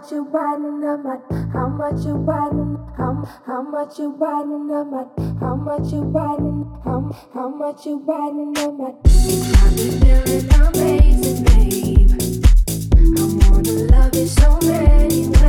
much you biting the mud? How much you biting? How, how much you biting the mud? How much you biting? How, how much you biting the mud? I've been feeling amazing, babe. I wanna love you so many ways.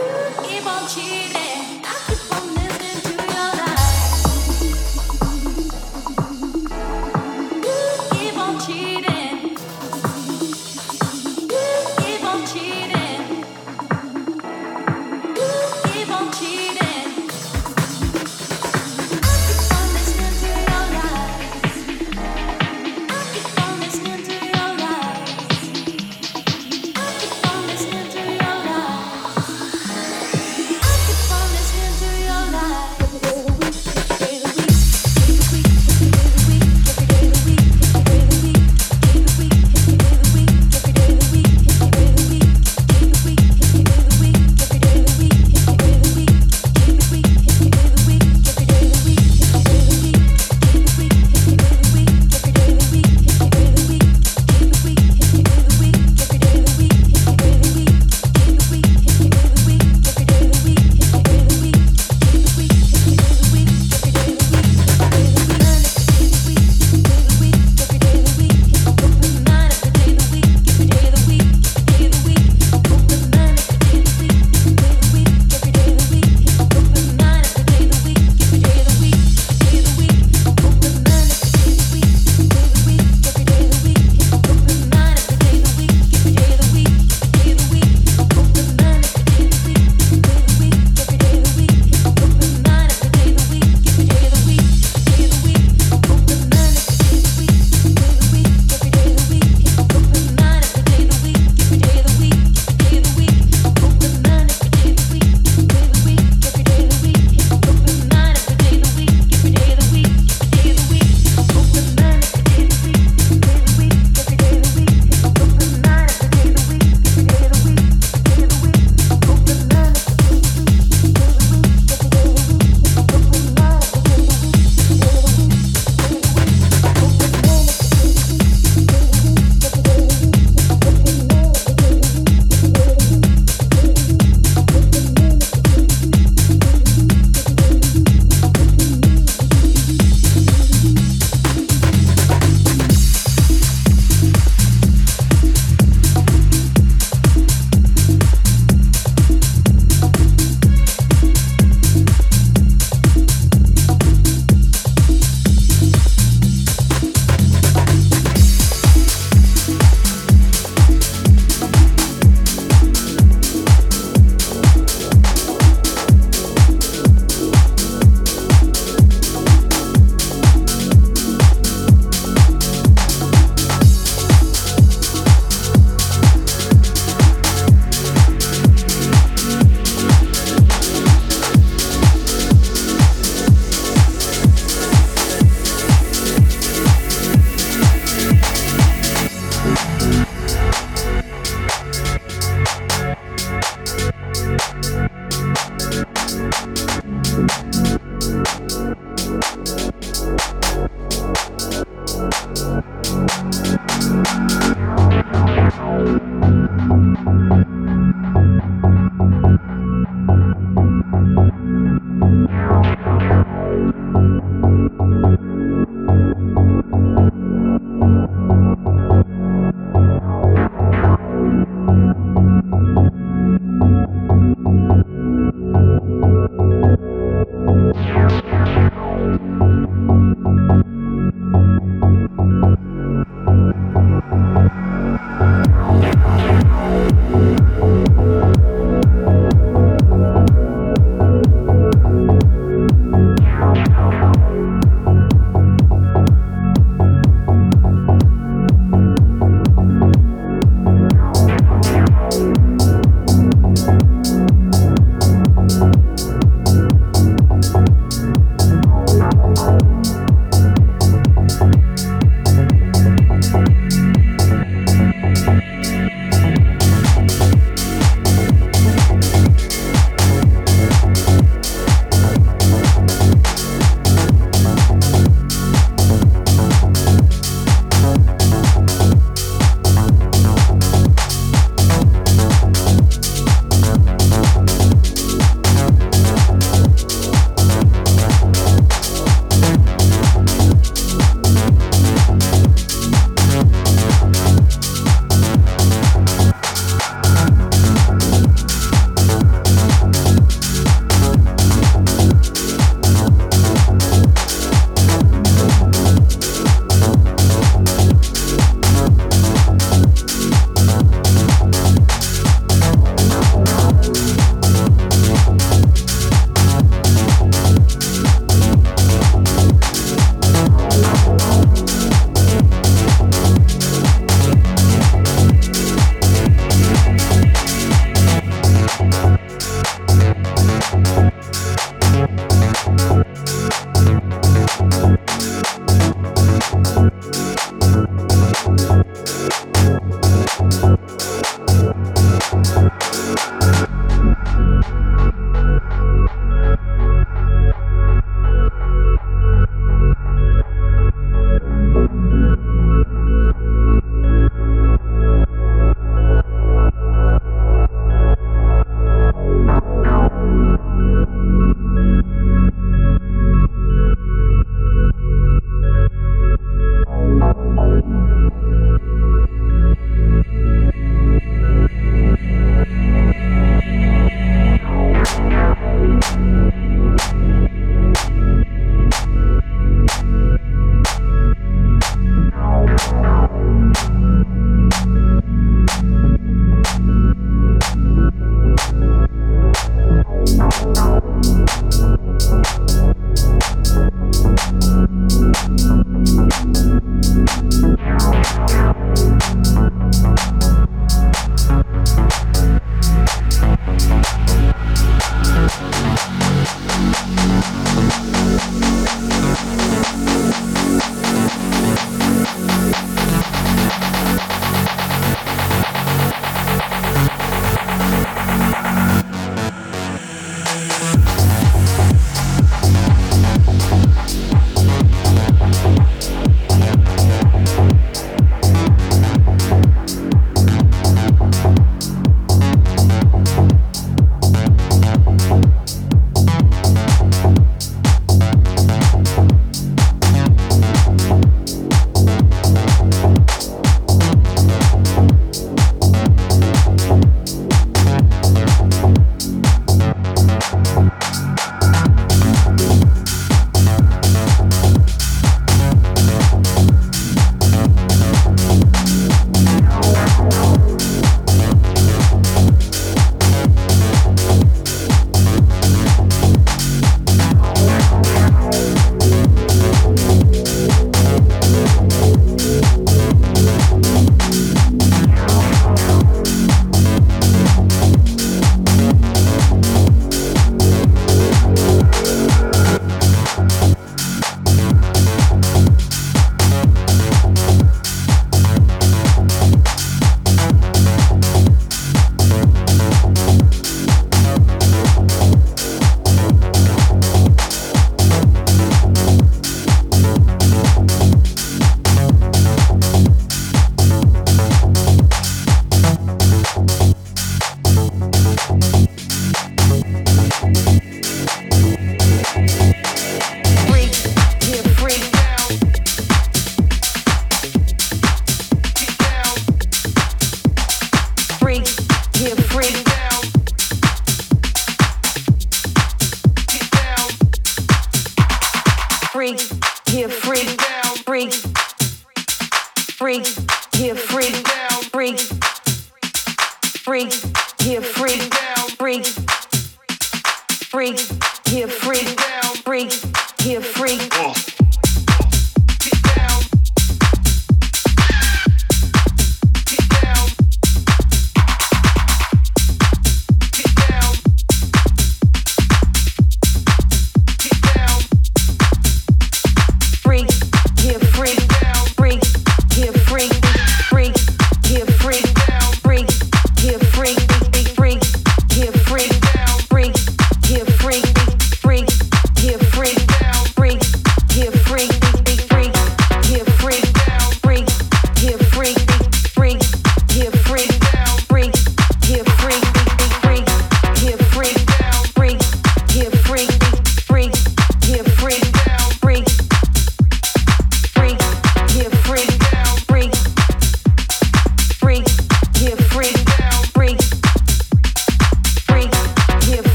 E bom te